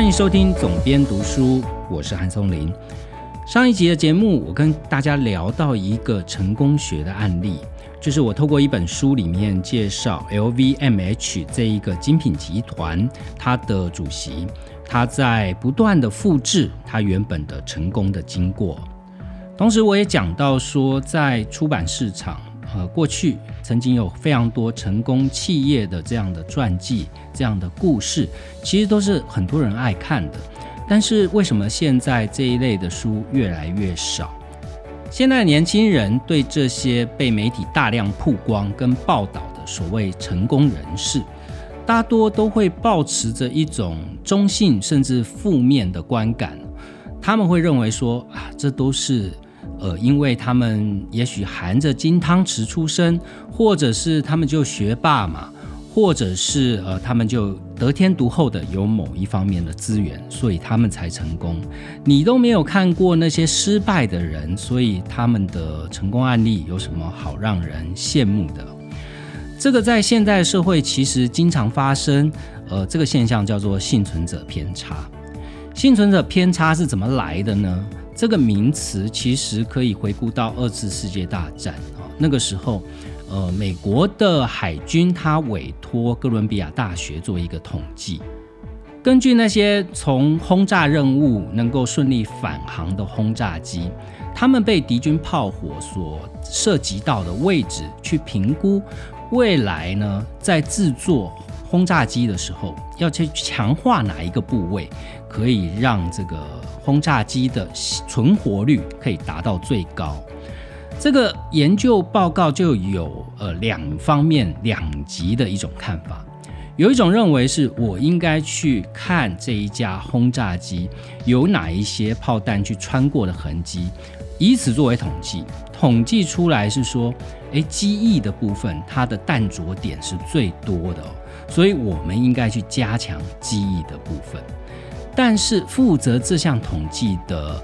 欢迎收听总编读书，我是韩松林。上一集的节目，我跟大家聊到一个成功学的案例，就是我透过一本书里面介绍 LVMH 这一个精品集团，它的主席他在不断的复制他原本的成功的经过。同时，我也讲到说，在出版市场，呃，过去曾经有非常多成功企业的这样的传记、这样的故事，其实都是很多人爱看的。但是为什么现在这一类的书越来越少？现在年轻人对这些被媒体大量曝光跟报道的所谓成功人士，大多都会保持着一种中性甚至负面的观感。他们会认为说啊，这都是呃，因为他们也许含着金汤匙出生，或者是他们就学霸嘛。或者是呃，他们就得天独厚的有某一方面的资源，所以他们才成功。你都没有看过那些失败的人，所以他们的成功案例有什么好让人羡慕的？这个在现代社会其实经常发生。呃，这个现象叫做幸存者偏差。幸存者偏差是怎么来的呢？这个名词其实可以回顾到二次世界大战啊，那个时候。呃，美国的海军他委托哥伦比亚大学做一个统计，根据那些从轰炸任务能够顺利返航的轰炸机，他们被敌军炮火所涉及到的位置，去评估未来呢，在制作轰炸机的时候，要去强化哪一个部位，可以让这个轰炸机的存活率可以达到最高。这个研究报告就有呃两方面两极的一种看法，有一种认为是我应该去看这一架轰炸机有哪一些炮弹去穿过的痕迹，以此作为统计，统计出来是说，诶，机翼的部分它的弹着点是最多的，所以我们应该去加强机翼的部分。但是负责这项统计的。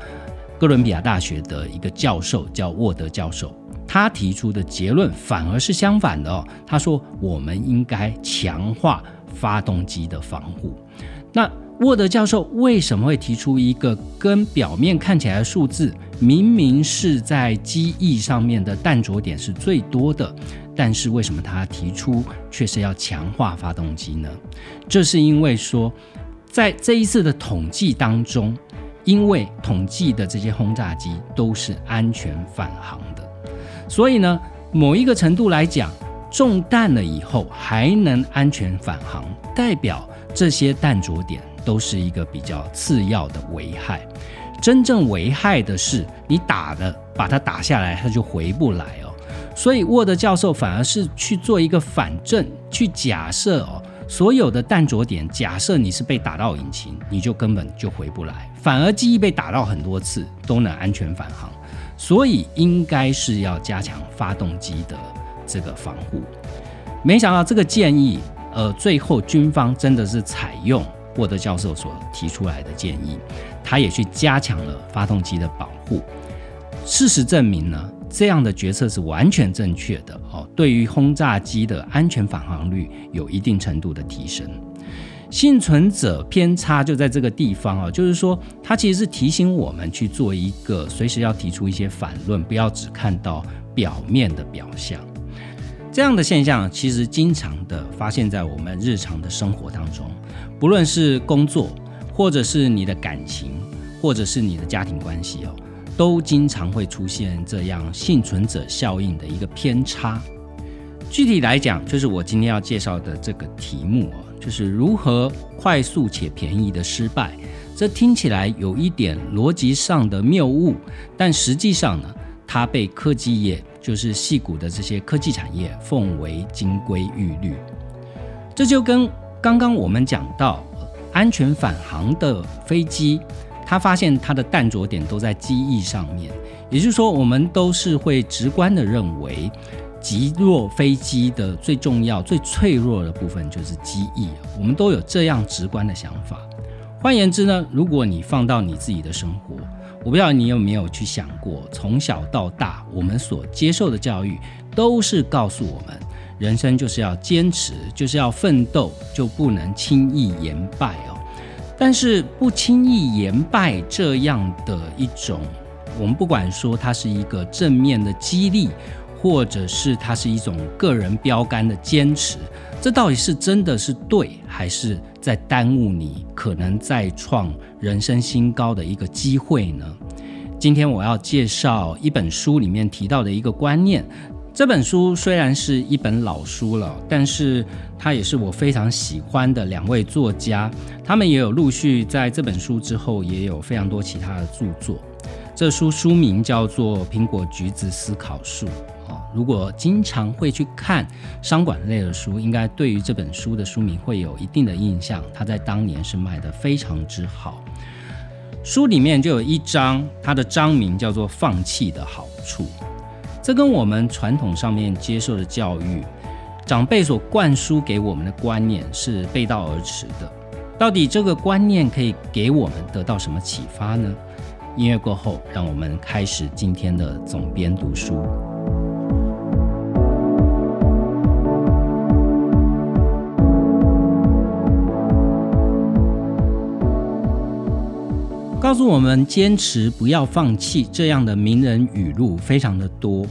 哥伦比亚大学的一个教授叫沃德教授，他提出的结论反而是相反的哦。他说，我们应该强化发动机的防护。那沃德教授为什么会提出一个跟表面看起来的数字明明是在机翼上面的弹着点是最多的，但是为什么他提出却是要强化发动机呢？这是因为说，在这一次的统计当中。因为统计的这些轰炸机都是安全返航的，所以呢，某一个程度来讲，中弹了以后还能安全返航，代表这些弹着点都是一个比较次要的危害。真正危害的是你打的，把它打下来，它就回不来哦。所以沃德教授反而是去做一个反证，去假设哦。所有的弹着点，假设你是被打到引擎，你就根本就回不来，反而机翼被打到很多次都能安全返航，所以应该是要加强发动机的这个防护。没想到这个建议，呃，最后军方真的是采用沃德教授所提出来的建议，他也去加强了发动机的保护。事实证明呢。这样的决策是完全正确的哦，对于轰炸机的安全返航率有一定程度的提升。幸存者偏差就在这个地方啊，就是说它其实是提醒我们去做一个随时要提出一些反论，不要只看到表面的表象。这样的现象其实经常的发现在我们日常的生活当中，不论是工作，或者是你的感情，或者是你的家庭关系哦。都经常会出现这样幸存者效应的一个偏差。具体来讲，就是我今天要介绍的这个题目啊，就是如何快速且便宜的失败。这听起来有一点逻辑上的谬误，但实际上呢，它被科技业，就是细谷的这些科技产业奉为金规玉律。这就跟刚刚我们讲到安全返航的飞机。他发现他的弹着点都在机翼上面，也就是说，我们都是会直观的认为，极弱飞机的最重要、最脆弱的部分就是机翼。我们都有这样直观的想法。换言之呢，如果你放到你自己的生活，我不知道你有没有去想过，从小到大，我们所接受的教育都是告诉我们，人生就是要坚持，就是要奋斗，就不能轻易言败哦。但是不轻易言败这样的一种，我们不管说它是一个正面的激励，或者是它是一种个人标杆的坚持，这到底是真的是对，还是在耽误你可能再创人生新高的一个机会呢？今天我要介绍一本书里面提到的一个观念。这本书虽然是一本老书了，但是它也是我非常喜欢的两位作家。他们也有陆续在这本书之后也有非常多其他的著作。这书书名叫做《苹果橘子思考术》啊。如果经常会去看商管类的书，应该对于这本书的书名会有一定的印象。它在当年是卖的非常之好。书里面就有一章，它的章名叫做“放弃的好处”。这跟我们传统上面接受的教育，长辈所灌输给我们的观念是背道而驰的。到底这个观念可以给我们得到什么启发呢？音乐过后，让我们开始今天的总编读书。告诉我们坚持不要放弃这样的名人语录非常的多。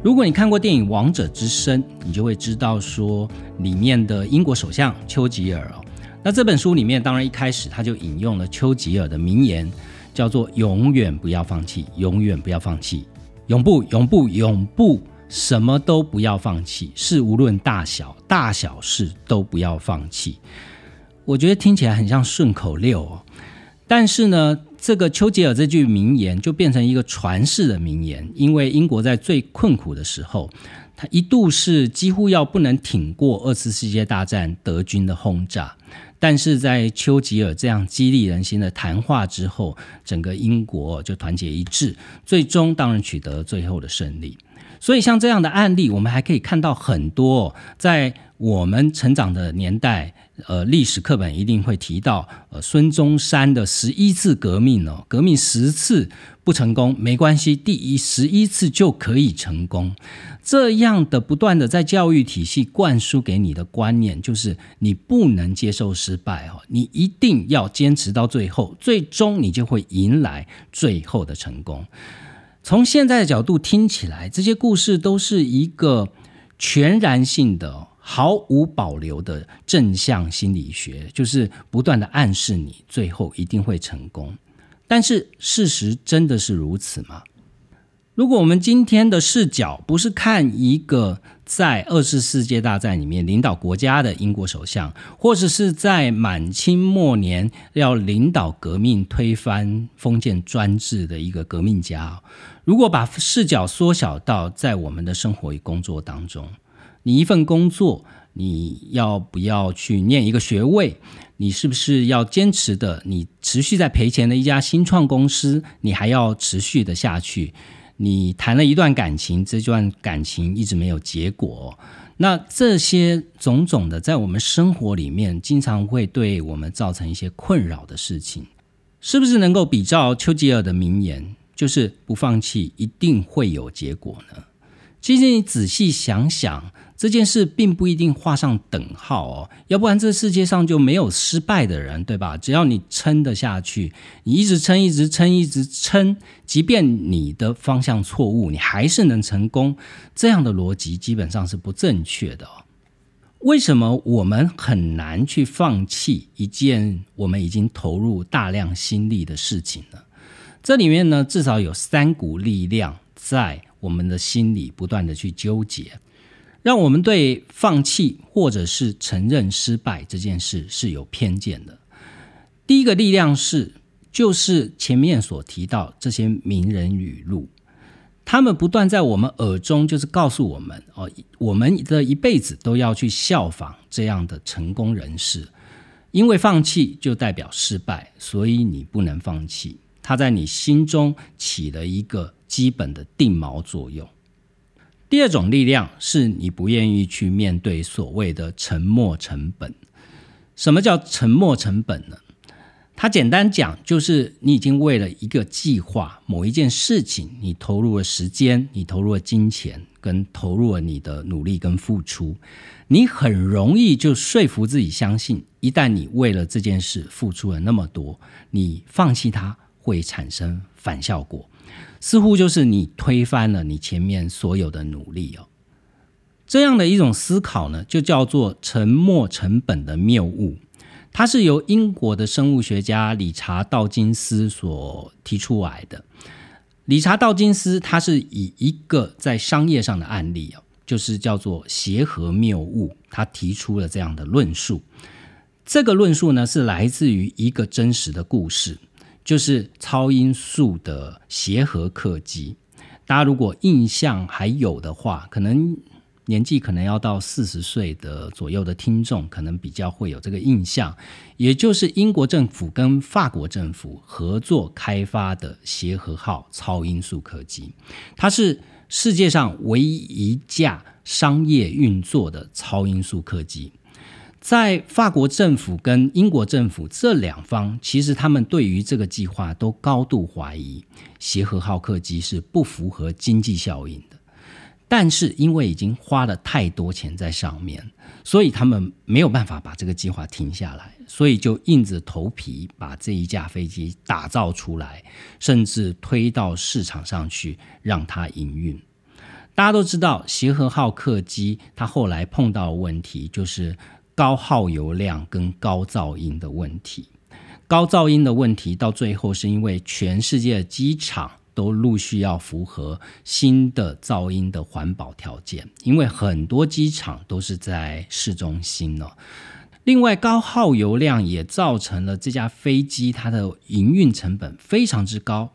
如果你看过电影《王者之声》，你就会知道说里面的英国首相丘吉尔哦。那这本书里面当然一开始他就引用了丘吉尔的名言，叫做“永远不要放弃，永远不要放弃，永不永不永不什么都不要放弃，事无论大小，大小事都不要放弃。”我觉得听起来很像顺口溜哦，但是呢。这个丘吉尔这句名言就变成一个传世的名言，因为英国在最困苦的时候，他一度是几乎要不能挺过二次世界大战德军的轰炸，但是在丘吉尔这样激励人心的谈话之后，整个英国就团结一致，最终当然取得最后的胜利。所以像这样的案例，我们还可以看到很多在。我们成长的年代，呃，历史课本一定会提到，呃，孙中山的十一次革命哦，革命十次不成功没关系，第一十一次就可以成功。这样的不断的在教育体系灌输给你的观念，就是你不能接受失败哦，你一定要坚持到最后，最终你就会迎来最后的成功。从现在的角度听起来，这些故事都是一个全然性的。毫无保留的正向心理学，就是不断的暗示你最后一定会成功。但是事实真的是如此吗？如果我们今天的视角不是看一个在二次世界大战里面领导国家的英国首相，或者是在满清末年要领导革命推翻封建专制的一个革命家，如果把视角缩小到在我们的生活与工作当中。你一份工作，你要不要去念一个学位？你是不是要坚持的？你持续在赔钱的一家新创公司，你还要持续的下去？你谈了一段感情，这段感情一直没有结果，那这些种种的，在我们生活里面，经常会对我们造成一些困扰的事情，是不是能够比照丘吉尔的名言，就是不放弃，一定会有结果呢？其实你仔细想想。这件事并不一定画上等号哦，要不然这世界上就没有失败的人，对吧？只要你撑得下去，你一直撑，一直撑，一直撑，即便你的方向错误，你还是能成功。这样的逻辑基本上是不正确的。为什么我们很难去放弃一件我们已经投入大量心力的事情呢？这里面呢，至少有三股力量在我们的心里不断的去纠结。让我们对放弃或者是承认失败这件事是有偏见的。第一个力量是，就是前面所提到这些名人语录，他们不断在我们耳中，就是告诉我们哦，我们的一辈子都要去效仿这样的成功人士，因为放弃就代表失败，所以你不能放弃。他在你心中起了一个基本的定锚作用。第二种力量是你不愿意去面对所谓的沉没成本。什么叫沉没成本呢？它简单讲，就是你已经为了一个计划、某一件事情，你投入了时间，你投入了金钱，跟投入了你的努力跟付出，你很容易就说服自己相信，一旦你为了这件事付出了那么多，你放弃它会产生反效果，似乎就是你推翻了你前面所有的努力哦。这样的一种思考呢，就叫做沉没成本的谬误。它是由英国的生物学家理查道金斯所提出来的。理查道金斯他是以一个在商业上的案例哦，就是叫做协和谬误，他提出了这样的论述。这个论述呢是来自于一个真实的故事，就是超音速的协和客机。大家如果印象还有的话，可能。年纪可能要到四十岁的左右的听众，可能比较会有这个印象，也就是英国政府跟法国政府合作开发的协和号超音速客机，它是世界上唯一一架商业运作的超音速客机。在法国政府跟英国政府这两方，其实他们对于这个计划都高度怀疑，协和号客机是不符合经济效应的。但是因为已经花了太多钱在上面，所以他们没有办法把这个计划停下来，所以就硬着头皮把这一架飞机打造出来，甚至推到市场上去让它营运。大家都知道，协和号客机它后来碰到问题，就是高耗油量跟高噪音的问题。高噪音的问题到最后是因为全世界机场。都陆续要符合新的噪音的环保条件，因为很多机场都是在市中心呢。另外，高耗油量也造成了这架飞机它的营运成本非常之高。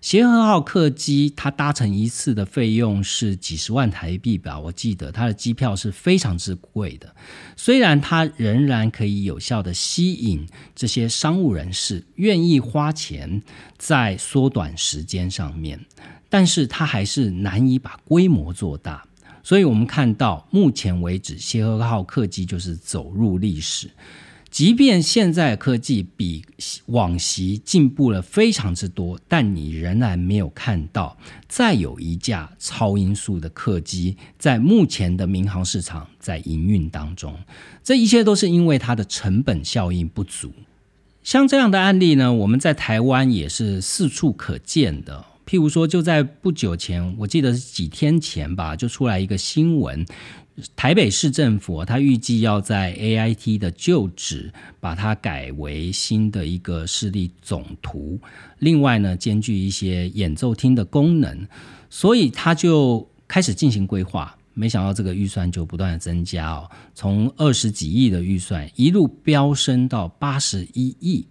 协和号客机，它搭乘一次的费用是几十万台币吧？我记得它的机票是非常之贵的。虽然它仍然可以有效的吸引这些商务人士愿意花钱在缩短时间上面，但是它还是难以把规模做大。所以我们看到，目前为止，协和号客机就是走入历史。即便现在科技比往昔进步了非常之多，但你仍然没有看到再有一架超音速的客机在目前的民航市场在营运当中。这一切都是因为它的成本效应不足。像这样的案例呢，我们在台湾也是四处可见的。譬如说，就在不久前，我记得是几天前吧，就出来一个新闻。台北市政府，他预计要在 A I T 的旧址把它改为新的一个市立总图，另外呢，兼具一些演奏厅的功能，所以他就开始进行规划。没想到这个预算就不断的增加哦，从二十几亿的预算一路飙升到八十一亿，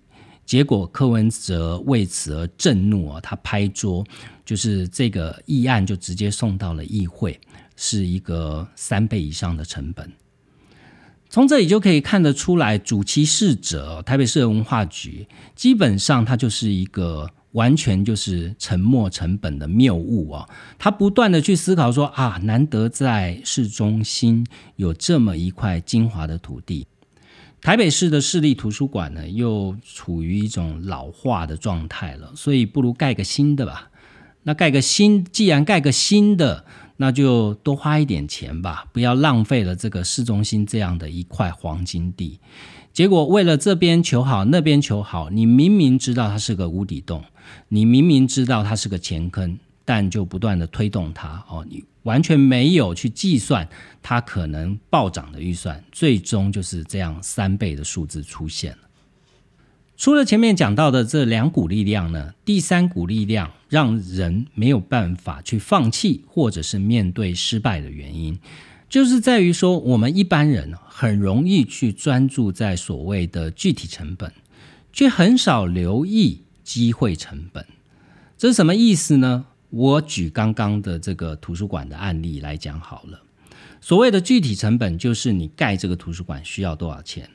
结果柯文哲为此而震怒啊，他拍桌，就是这个议案就直接送到了议会。是一个三倍以上的成本，从这里就可以看得出来，主其事者台北市文化局，基本上它就是一个完全就是沉没成本的谬误啊！他不断的去思考说啊，难得在市中心有这么一块精华的土地，台北市的市立图书馆呢又处于一种老化的状态了，所以不如盖个新的吧。那盖个新，既然盖个新的。那就多花一点钱吧，不要浪费了这个市中心这样的一块黄金地。结果为了这边求好，那边求好，你明明知道它是个无底洞，你明明知道它是个钱坑，但就不断的推动它哦，你完全没有去计算它可能暴涨的预算，最终就是这样三倍的数字出现了。除了前面讲到的这两股力量呢，第三股力量让人没有办法去放弃或者是面对失败的原因，就是在于说我们一般人很容易去专注在所谓的具体成本，却很少留意机会成本。这是什么意思呢？我举刚刚的这个图书馆的案例来讲好了。所谓的具体成本就是你盖这个图书馆需要多少钱，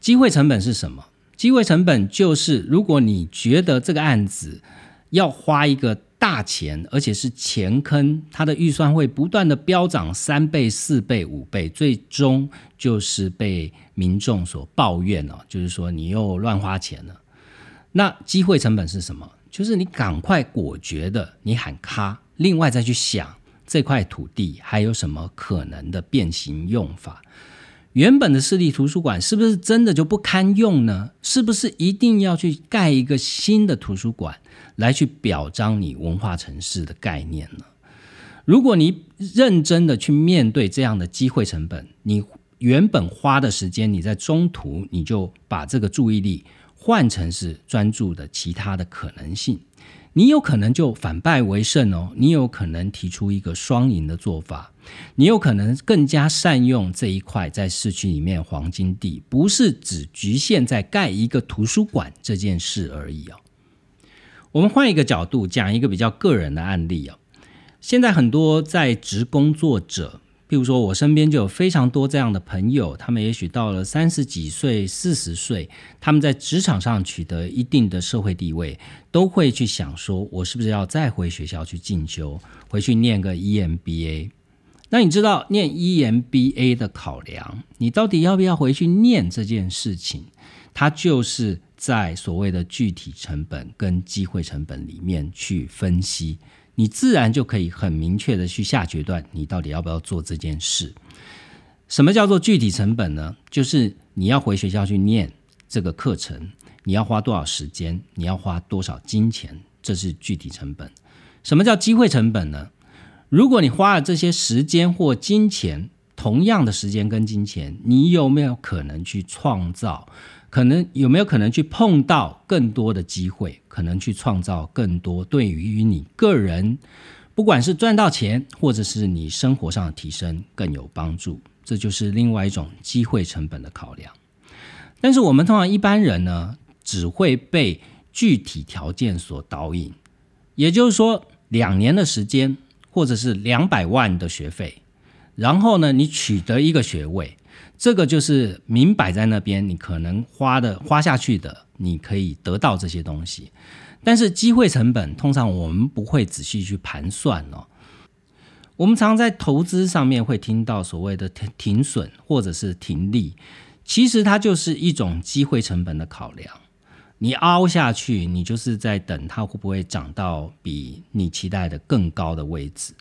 机会成本是什么？机会成本就是，如果你觉得这个案子要花一个大钱，而且是钱坑，它的预算会不断的飙涨三倍、四倍、五倍，最终就是被民众所抱怨了，就是说你又乱花钱了。那机会成本是什么？就是你赶快果决的，你喊卡，另外再去想这块土地还有什么可能的变形用法。原本的市立图书馆是不是真的就不堪用呢？是不是一定要去盖一个新的图书馆来去表彰你文化城市的概念呢？如果你认真的去面对这样的机会成本，你原本花的时间，你在中途你就把这个注意力换成是专注的其他的可能性。你有可能就反败为胜哦，你有可能提出一个双赢的做法，你有可能更加善用这一块在市区里面黄金地，不是只局限在盖一个图书馆这件事而已哦。我们换一个角度讲一个比较个人的案例哦，现在很多在职工作者。譬如说，我身边就有非常多这样的朋友，他们也许到了三十几岁、四十岁，他们在职场上取得一定的社会地位，都会去想说，我是不是要再回学校去进修，回去念个 EMBA？那你知道念 EMBA 的考量，你到底要不要回去念这件事情？它就是在所谓的具体成本跟机会成本里面去分析。你自然就可以很明确的去下决断，你到底要不要做这件事？什么叫做具体成本呢？就是你要回学校去念这个课程，你要花多少时间，你要花多少金钱，这是具体成本。什么叫机会成本呢？如果你花了这些时间或金钱，同样的时间跟金钱，你有没有可能去创造？可能有没有可能去碰到更多的机会？可能去创造更多对于你个人，不管是赚到钱，或者是你生活上的提升更有帮助。这就是另外一种机会成本的考量。但是我们通常一般人呢，只会被具体条件所导引。也就是说，两年的时间，或者是两百万的学费，然后呢，你取得一个学位。这个就是明摆在那边，你可能花的花下去的，你可以得到这些东西。但是机会成本通常我们不会仔细去盘算哦。我们常在投资上面会听到所谓的停停损或者是停利，其实它就是一种机会成本的考量。你凹下去，你就是在等它会不会涨到比你期待的更高的位置。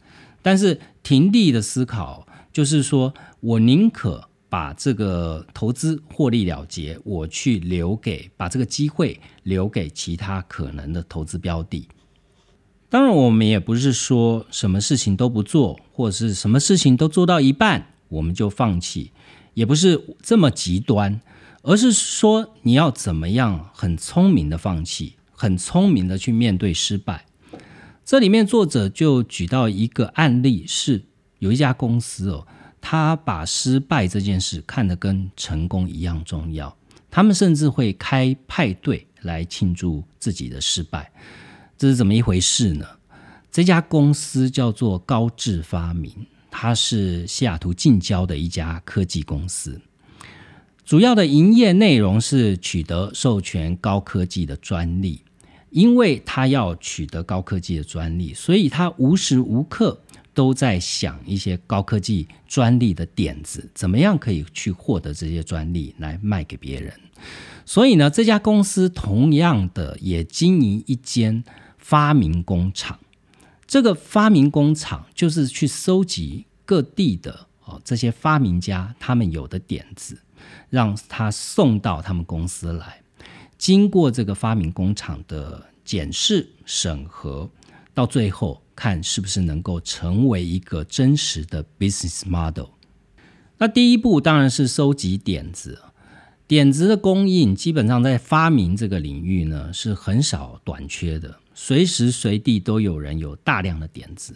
但是停利的思考就是说我宁可。把这个投资获利了结，我去留给把这个机会留给其他可能的投资标的。当然，我们也不是说什么事情都不做，或者是什么事情都做到一半我们就放弃，也不是这么极端，而是说你要怎么样很聪明的放弃，很聪明的去面对失败。这里面作者就举到一个案例，是有一家公司哦。他把失败这件事看得跟成功一样重要，他们甚至会开派对来庆祝自己的失败，这是怎么一回事呢？这家公司叫做高智发明，它是西雅图近郊的一家科技公司，主要的营业内容是取得授权高科技的专利，因为他要取得高科技的专利，所以他无时无刻。都在想一些高科技专利的点子，怎么样可以去获得这些专利来卖给别人？所以呢，这家公司同样的也经营一间发明工厂。这个发明工厂就是去收集各地的哦这些发明家他们有的点子，让他送到他们公司来，经过这个发明工厂的检视审核，到最后。看是不是能够成为一个真实的 business model。那第一步当然是收集点子，点子的供应基本上在发明这个领域呢是很少短缺的，随时随地都有人有大量的点子。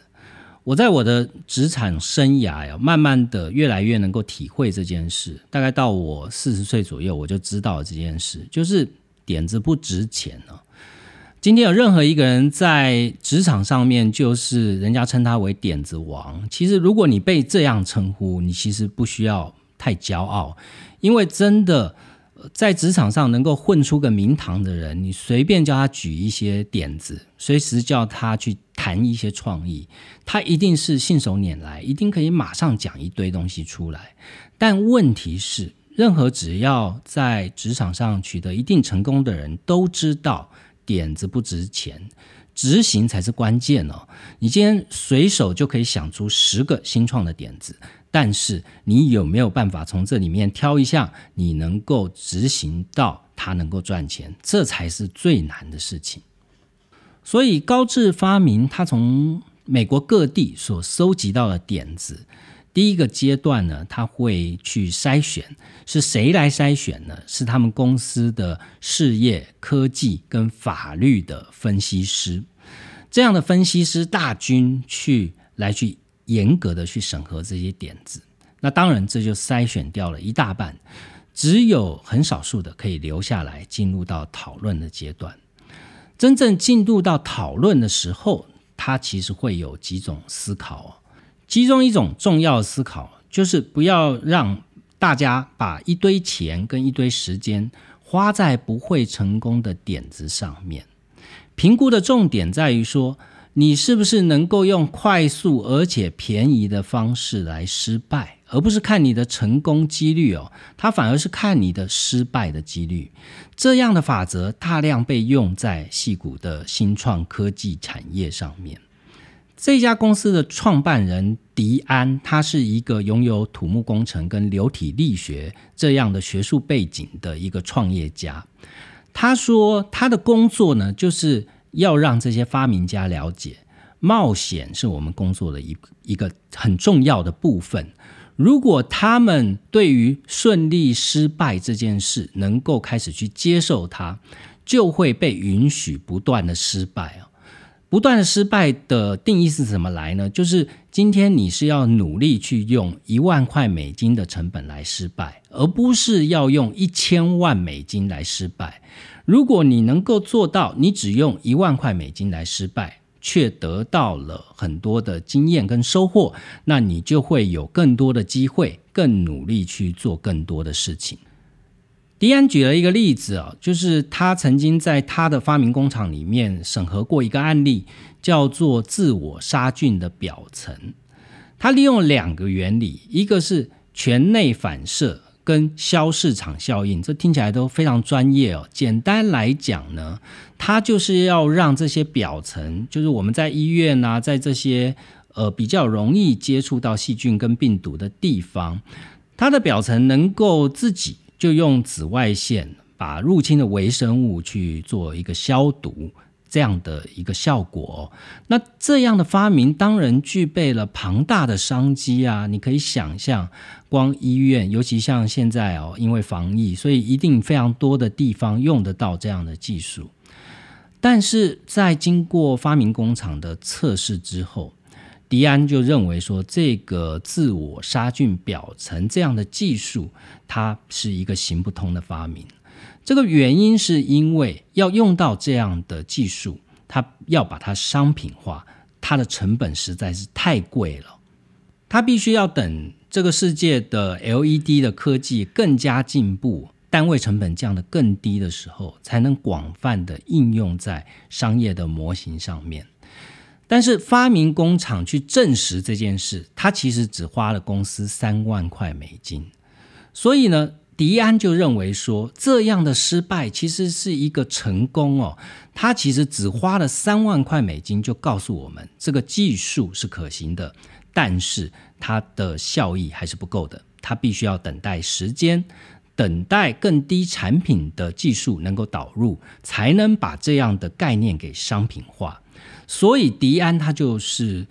我在我的职场生涯呀，慢慢的越来越能够体会这件事。大概到我四十岁左右，我就知道了这件事，就是点子不值钱了。今天有任何一个人在职场上面，就是人家称他为点子王。其实，如果你被这样称呼，你其实不需要太骄傲，因为真的在职场上能够混出个名堂的人，你随便叫他举一些点子，随时叫他去谈一些创意，他一定是信手拈来，一定可以马上讲一堆东西出来。但问题是，任何只要在职场上取得一定成功的人都知道，点子不值钱，执行才是关键哦。你今天随手就可以想出十个新创的点子，但是你有没有办法从这里面挑一项你能够执行到它能够赚钱，这才是最难的事情。所以高智发明，它从美国各地所收集到的点子。第一个阶段呢，他会去筛选，是谁来筛选呢？是他们公司的事业、科技跟法律的分析师，这样的分析师大军去来去严格的去审核这些点子。那当然，这就筛选掉了一大半，只有很少数的可以留下来，进入到讨论的阶段。真正进入到讨论的时候，他其实会有几种思考。其中一种重要思考，就是不要让大家把一堆钱跟一堆时间花在不会成功的点子上面。评估的重点在于说，你是不是能够用快速而且便宜的方式来失败，而不是看你的成功几率哦，它反而是看你的失败的几率。这样的法则大量被用在戏谷的新创科技产业上面。这家公司的创办人迪安，他是一个拥有土木工程跟流体力学这样的学术背景的一个创业家。他说，他的工作呢，就是要让这些发明家了解，冒险是我们工作的一一个很重要的部分。如果他们对于顺利失败这件事能够开始去接受它，就会被允许不断的失败啊。不断的失败的定义是怎么来呢？就是今天你是要努力去用一万块美金的成本来失败，而不是要用一千万美金来失败。如果你能够做到，你只用一万块美金来失败，却得到了很多的经验跟收获，那你就会有更多的机会，更努力去做更多的事情。迪安举了一个例子啊，就是他曾经在他的发明工厂里面审核过一个案例，叫做自我杀菌的表层。他利用两个原理，一个是全内反射跟消市场效应，这听起来都非常专业哦。简单来讲呢，它就是要让这些表层，就是我们在医院啊，在这些呃比较容易接触到细菌跟病毒的地方，它的表层能够自己。就用紫外线把入侵的微生物去做一个消毒，这样的一个效果。那这样的发明当然具备了庞大的商机啊！你可以想象，光医院，尤其像现在哦，因为防疫，所以一定非常多的地方用得到这样的技术。但是在经过发明工厂的测试之后，迪安就认为说，这个自我杀菌表层这样的技术，它是一个行不通的发明。这个原因是因为要用到这样的技术，它要把它商品化，它的成本实在是太贵了。它必须要等这个世界的 LED 的科技更加进步，单位成本降得更低的时候，才能广泛的应用在商业的模型上面。但是发明工厂去证实这件事，他其实只花了公司三万块美金。所以呢，迪安就认为说，这样的失败其实是一个成功哦。他其实只花了三万块美金，就告诉我们这个技术是可行的，但是它的效益还是不够的。它必须要等待时间，等待更低产品的技术能够导入，才能把这样的概念给商品化。所以迪安他就是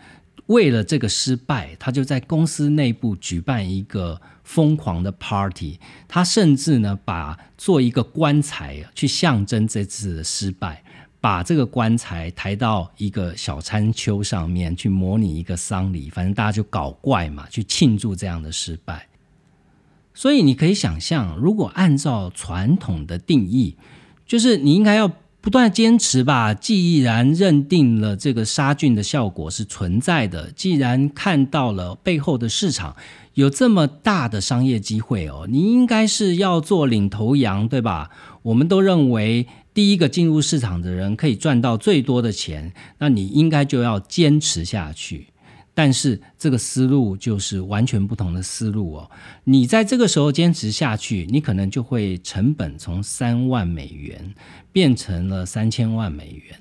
为了这个失败，他就在公司内部举办一个疯狂的 party。他甚至呢，把做一个棺材去象征这次的失败，把这个棺材抬到一个小山丘上面去模拟一个丧礼。反正大家就搞怪嘛，去庆祝这样的失败。所以你可以想象，如果按照传统的定义，就是你应该要。不断坚持吧。既然认定了这个杀菌的效果是存在的，既然看到了背后的市场有这么大的商业机会哦，你应该是要做领头羊，对吧？我们都认为第一个进入市场的人可以赚到最多的钱，那你应该就要坚持下去。但是这个思路就是完全不同的思路哦。你在这个时候坚持下去，你可能就会成本从三万美元变成了三千万美元。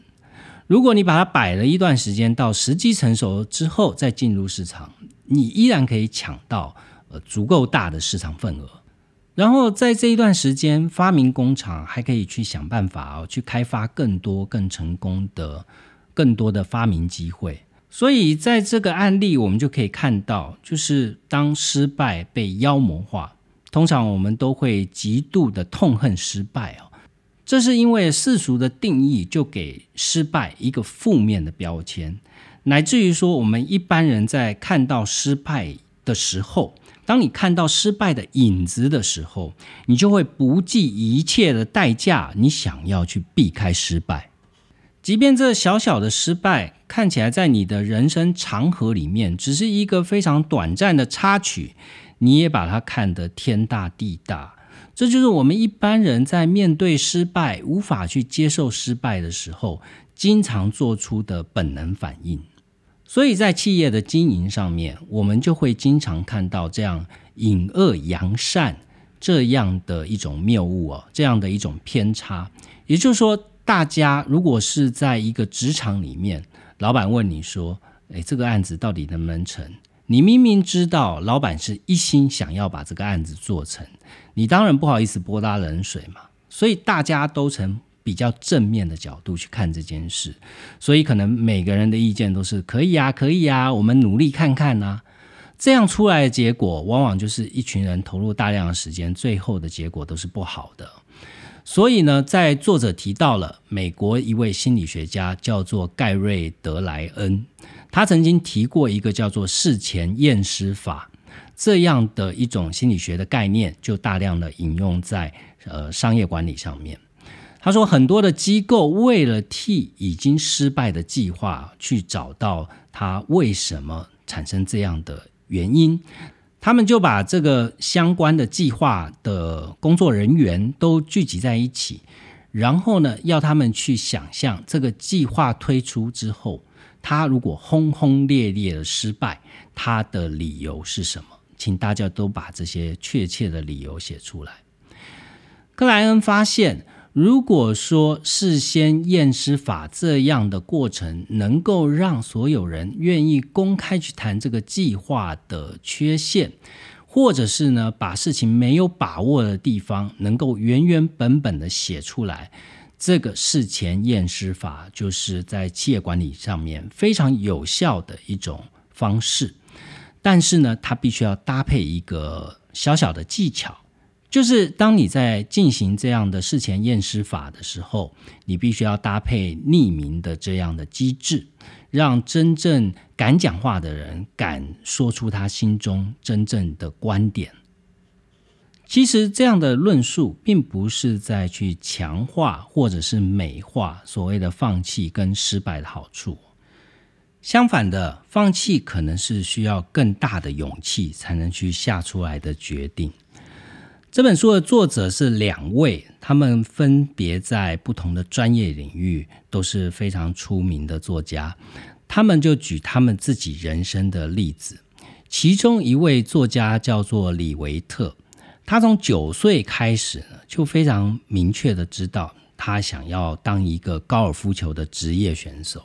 如果你把它摆了一段时间，到时机成熟之后再进入市场，你依然可以抢到呃足够大的市场份额。然后在这一段时间，发明工厂还可以去想办法哦，去开发更多更成功的、更多的发明机会。所以在这个案例，我们就可以看到，就是当失败被妖魔化，通常我们都会极度的痛恨失败哦。这是因为世俗的定义就给失败一个负面的标签，乃至于说我们一般人在看到失败的时候，当你看到失败的影子的时候，你就会不计一切的代价，你想要去避开失败。即便这小小的失败看起来在你的人生长河里面只是一个非常短暂的插曲，你也把它看得天大地大。这就是我们一般人在面对失败、无法去接受失败的时候，经常做出的本能反应。所以在企业的经营上面，我们就会经常看到这样隐恶扬善这样的一种谬误哦，这样的一种偏差。也就是说。大家如果是在一个职场里面，老板问你说：“诶，这个案子到底能不能成？”你明明知道老板是一心想要把这个案子做成，你当然不好意思泼他冷水嘛。所以大家都成比较正面的角度去看这件事，所以可能每个人的意见都是可以啊，可以啊，我们努力看看呐。这样出来的结果，往往就是一群人投入大量的时间，最后的结果都是不好的。所以呢，在作者提到了美国一位心理学家叫做盖瑞德莱恩，他曾经提过一个叫做事前验尸法这样的一种心理学的概念，就大量的引用在呃商业管理上面。他说，很多的机构为了替已经失败的计划去找到它为什么产生这样的原因。他们就把这个相关的计划的工作人员都聚集在一起，然后呢，要他们去想象这个计划推出之后，他如果轰轰烈烈的失败，他的理由是什么？请大家都把这些确切的理由写出来。克莱恩发现。如果说事先验尸法这样的过程能够让所有人愿意公开去谈这个计划的缺陷，或者是呢把事情没有把握的地方能够原原本本的写出来，这个事前验尸法就是在企业管理上面非常有效的一种方式。但是呢，它必须要搭配一个小小的技巧。就是当你在进行这样的事前验尸法的时候，你必须要搭配匿名的这样的机制，让真正敢讲话的人敢说出他心中真正的观点。其实这样的论述并不是在去强化或者是美化所谓的放弃跟失败的好处，相反的，放弃可能是需要更大的勇气才能去下出来的决定。这本书的作者是两位，他们分别在不同的专业领域都是非常出名的作家。他们就举他们自己人生的例子。其中一位作家叫做李维特，他从九岁开始呢，就非常明确的知道他想要当一个高尔夫球的职业选手，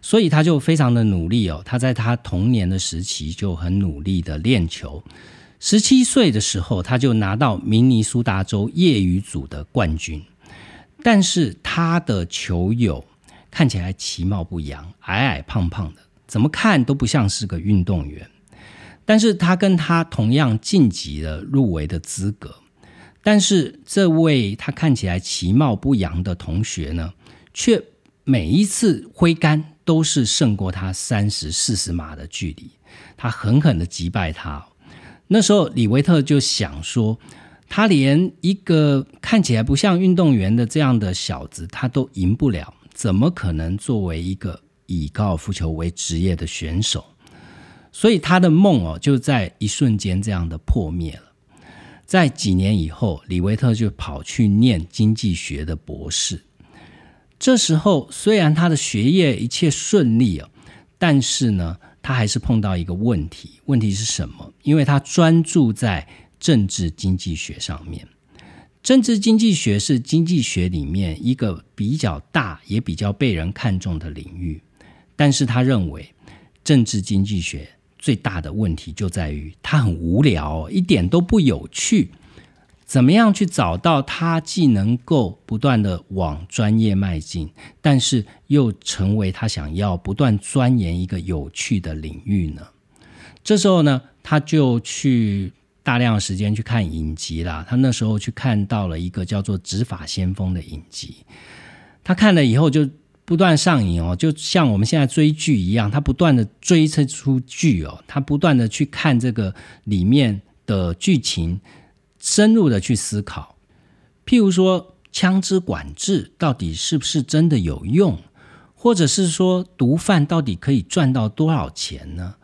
所以他就非常的努力哦。他在他童年的时期就很努力的练球。十七岁的时候，他就拿到明尼苏达州业余组的冠军。但是他的球友看起来其貌不扬，矮矮胖胖的，怎么看都不像是个运动员。但是他跟他同样晋级了入围的资格。但是这位他看起来其貌不扬的同学呢，却每一次挥杆都是胜过他三十四十码的距离，他狠狠的击败他。那时候，李维特就想说，他连一个看起来不像运动员的这样的小子，他都赢不了，怎么可能作为一个以高尔夫球为职业的选手？所以他的梦哦，就在一瞬间这样的破灭了。在几年以后，李维特就跑去念经济学的博士。这时候，虽然他的学业一切顺利哦，但是呢，他还是碰到一个问题，问题是什么？因为他专注在政治经济学上面。政治经济学是经济学里面一个比较大也比较被人看重的领域，但是他认为政治经济学最大的问题就在于它很无聊，一点都不有趣。怎么样去找到他既能够不断的往专业迈进，但是又成为他想要不断钻研一个有趣的领域呢？这时候呢，他就去大量的时间去看影集啦。他那时候去看到了一个叫做《执法先锋》的影集，他看了以后就不断上瘾哦，就像我们现在追剧一样，他不断的追这出剧哦，他不断的去看这个里面的剧情。深入的去思考，譬如说枪支管制到底是不是真的有用，或者是说毒贩到底可以赚到多少钱呢？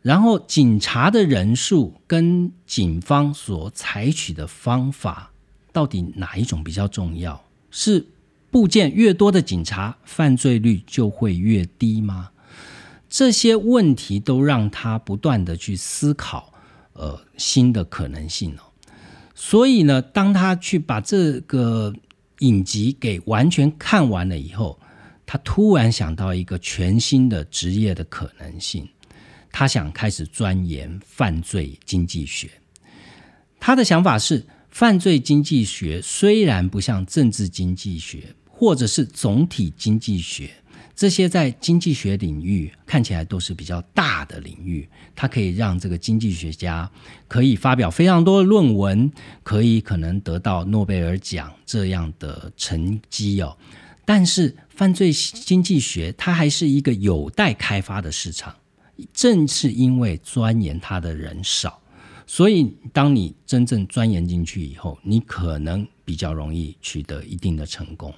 然后警察的人数跟警方所采取的方法，到底哪一种比较重要？是部件越多的警察，犯罪率就会越低吗？这些问题都让他不断的去思考，呃，新的可能性哦。所以呢，当他去把这个影集给完全看完了以后，他突然想到一个全新的职业的可能性，他想开始钻研犯罪经济学。他的想法是，犯罪经济学虽然不像政治经济学或者是总体经济学。这些在经济学领域看起来都是比较大的领域，它可以让这个经济学家可以发表非常多的论文，可以可能得到诺贝尔奖这样的成绩哦。但是犯罪经济学它还是一个有待开发的市场，正是因为钻研它的人少，所以当你真正钻研进去以后，你可能比较容易取得一定的成功。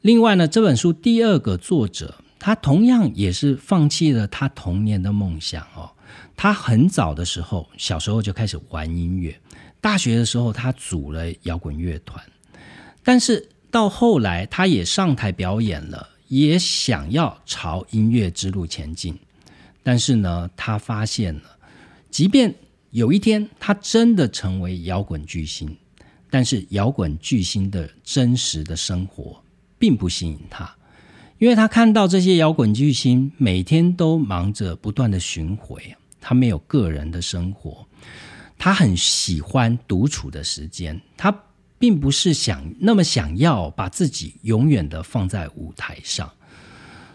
另外呢，这本书第二个作者，他同样也是放弃了他童年的梦想哦。他很早的时候，小时候就开始玩音乐，大学的时候他组了摇滚乐团，但是到后来他也上台表演了，也想要朝音乐之路前进。但是呢，他发现了，即便有一天他真的成为摇滚巨星，但是摇滚巨星的真实的生活。并不吸引他，因为他看到这些摇滚巨星每天都忙着不断的巡回，他没有个人的生活，他很喜欢独处的时间，他并不是想那么想要把自己永远的放在舞台上，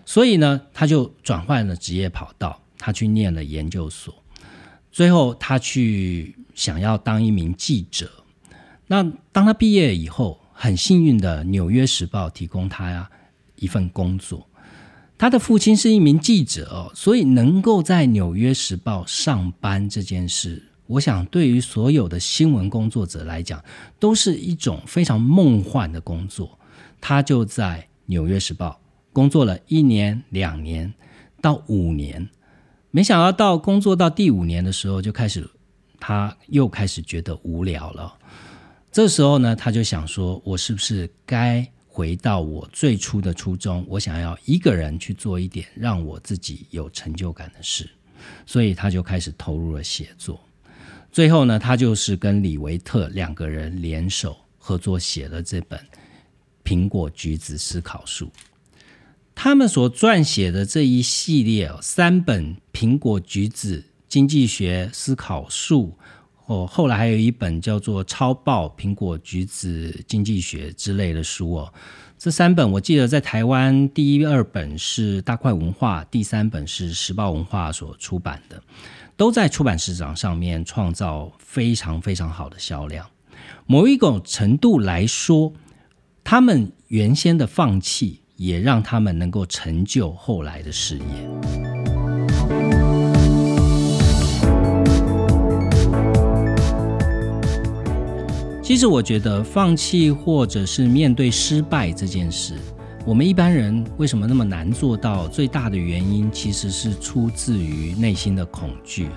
所以呢，他就转换了职业跑道，他去念了研究所，最后他去想要当一名记者，那当他毕业以后。很幸运的，《纽约时报》提供他呀一份工作。他的父亲是一名记者哦，所以能够在《纽约时报》上班这件事，我想对于所有的新闻工作者来讲，都是一种非常梦幻的工作。他就在《纽约时报》工作了一年、两年到五年，没想到到工作到第五年的时候，就开始他又开始觉得无聊了。这时候呢，他就想说：“我是不是该回到我最初的初衷？我想要一个人去做一点让我自己有成就感的事。”所以他就开始投入了写作。最后呢，他就是跟李维特两个人联手合作写了这本《苹果橘子思考术》。他们所撰写的这一系列三本《苹果橘子经济学思考术》。哦，后来还有一本叫做《超爆苹果橘子经济学》之类的书哦。这三本我记得在台湾第一、二本是大块文化，第三本是时报文化所出版的，都在出版市场上面创造非常非常好的销量。某一种程度来说，他们原先的放弃也让他们能够成就后来的事业。其实我觉得放弃或者是面对失败这件事，我们一般人为什么那么难做到？最大的原因其实是出自于内心的恐惧。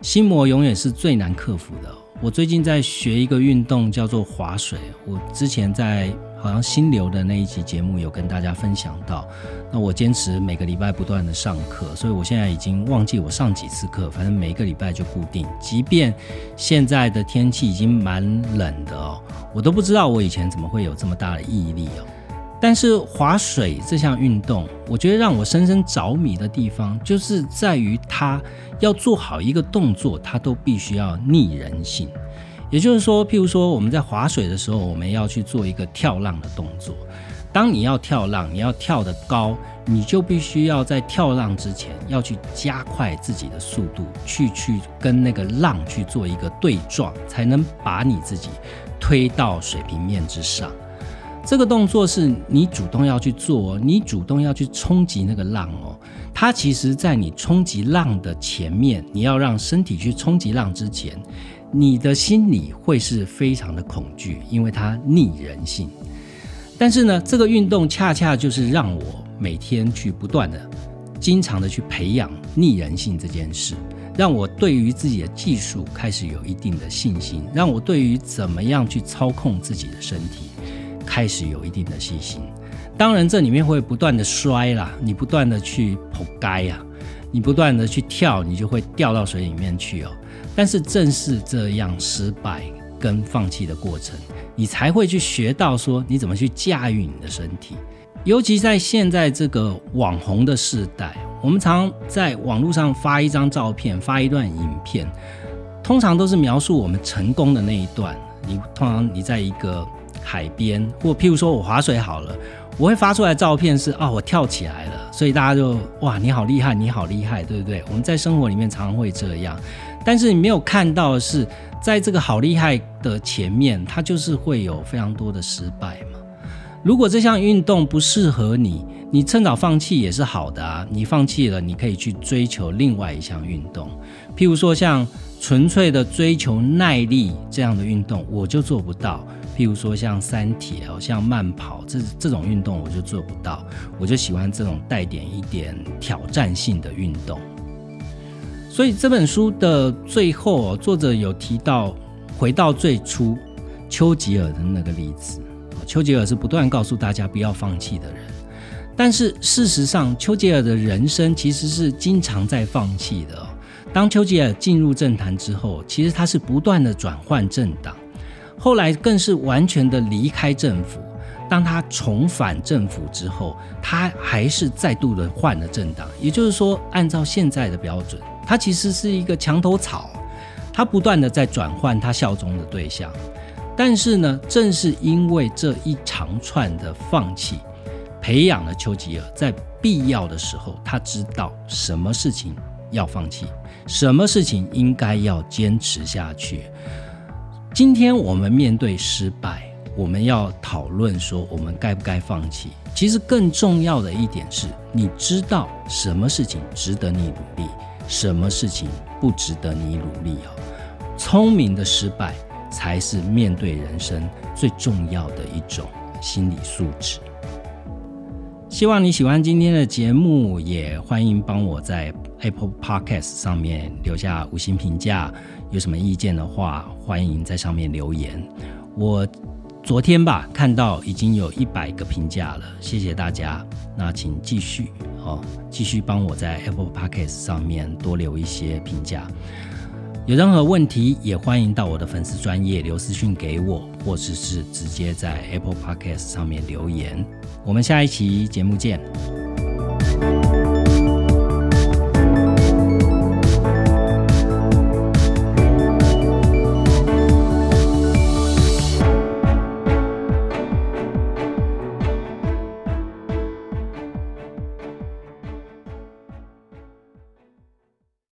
心魔永远是最难克服的。我最近在学一个运动，叫做划水。我之前在好像心流的那一集节目有跟大家分享到。那我坚持每个礼拜不断的上课，所以我现在已经忘记我上几次课，反正每个礼拜就固定。即便现在的天气已经蛮冷的哦，我都不知道我以前怎么会有这么大的毅力哦。但是划水这项运动，我觉得让我深深着迷的地方，就是在于它要做好一个动作，它都必须要逆人性。也就是说，譬如说我们在划水的时候，我们要去做一个跳浪的动作。当你要跳浪，你要跳得高，你就必须要在跳浪之前要去加快自己的速度，去去跟那个浪去做一个对撞，才能把你自己推到水平面之上。这个动作是你主动要去做，你主动要去冲击那个浪哦。它其实，在你冲击浪的前面，你要让身体去冲击浪之前，你的心里会是非常的恐惧，因为它逆人性。但是呢，这个运动恰恰就是让我每天去不断的、经常的去培养逆人性这件事，让我对于自己的技术开始有一定的信心，让我对于怎么样去操控自己的身体。开始有一定的信心，当然这里面会不断的摔啦，你不断的去扑街呀，你不断的去跳，你就会掉到水里面去哦。但是正是这样失败跟放弃的过程，你才会去学到说你怎么去驾驭你的身体。尤其在现在这个网红的时代，我们常在网络上发一张照片，发一段影片，通常都是描述我们成功的那一段。你通常你在一个海边，或譬如说我划水好了，我会发出来照片是啊，我跳起来了，所以大家就哇，你好厉害，你好厉害，对不对？我们在生活里面常常会这样，但是你没有看到的是，在这个好厉害的前面，它就是会有非常多的失败嘛。如果这项运动不适合你，你趁早放弃也是好的啊。你放弃了，你可以去追求另外一项运动，譬如说像纯粹的追求耐力这样的运动，我就做不到。譬如说像三铁哦，像慢跑这这种运动我就做不到，我就喜欢这种带点一点挑战性的运动。所以这本书的最后，作者有提到回到最初丘吉尔的那个例子。丘吉尔是不断告诉大家不要放弃的人，但是事实上，丘吉尔的人生其实是经常在放弃的。当丘吉尔进入政坛之后，其实他是不断的转换政党。后来更是完全的离开政府。当他重返政府之后，他还是再度的换了政党。也就是说，按照现在的标准，他其实是一个墙头草。他不断的在转换他效忠的对象。但是呢，正是因为这一长串的放弃，培养了丘吉尔在必要的时候，他知道什么事情要放弃，什么事情应该要坚持下去。今天我们面对失败，我们要讨论说我们该不该放弃。其实更重要的一点是，你知道什么事情值得你努力，什么事情不值得你努力哦。聪明的失败才是面对人生最重要的一种心理素质。希望你喜欢今天的节目，也欢迎帮我在 Apple Podcast 上面留下五星评价。有什么意见的话，欢迎在上面留言。我昨天吧看到已经有一百个评价了，谢谢大家。那请继续哦，继续帮我在 Apple Podcast 上面多留一些评价。有任何问题，也欢迎到我的粉丝专业留私讯给我，或者是直接在 Apple Podcast 上面留言。我们下一期节目见。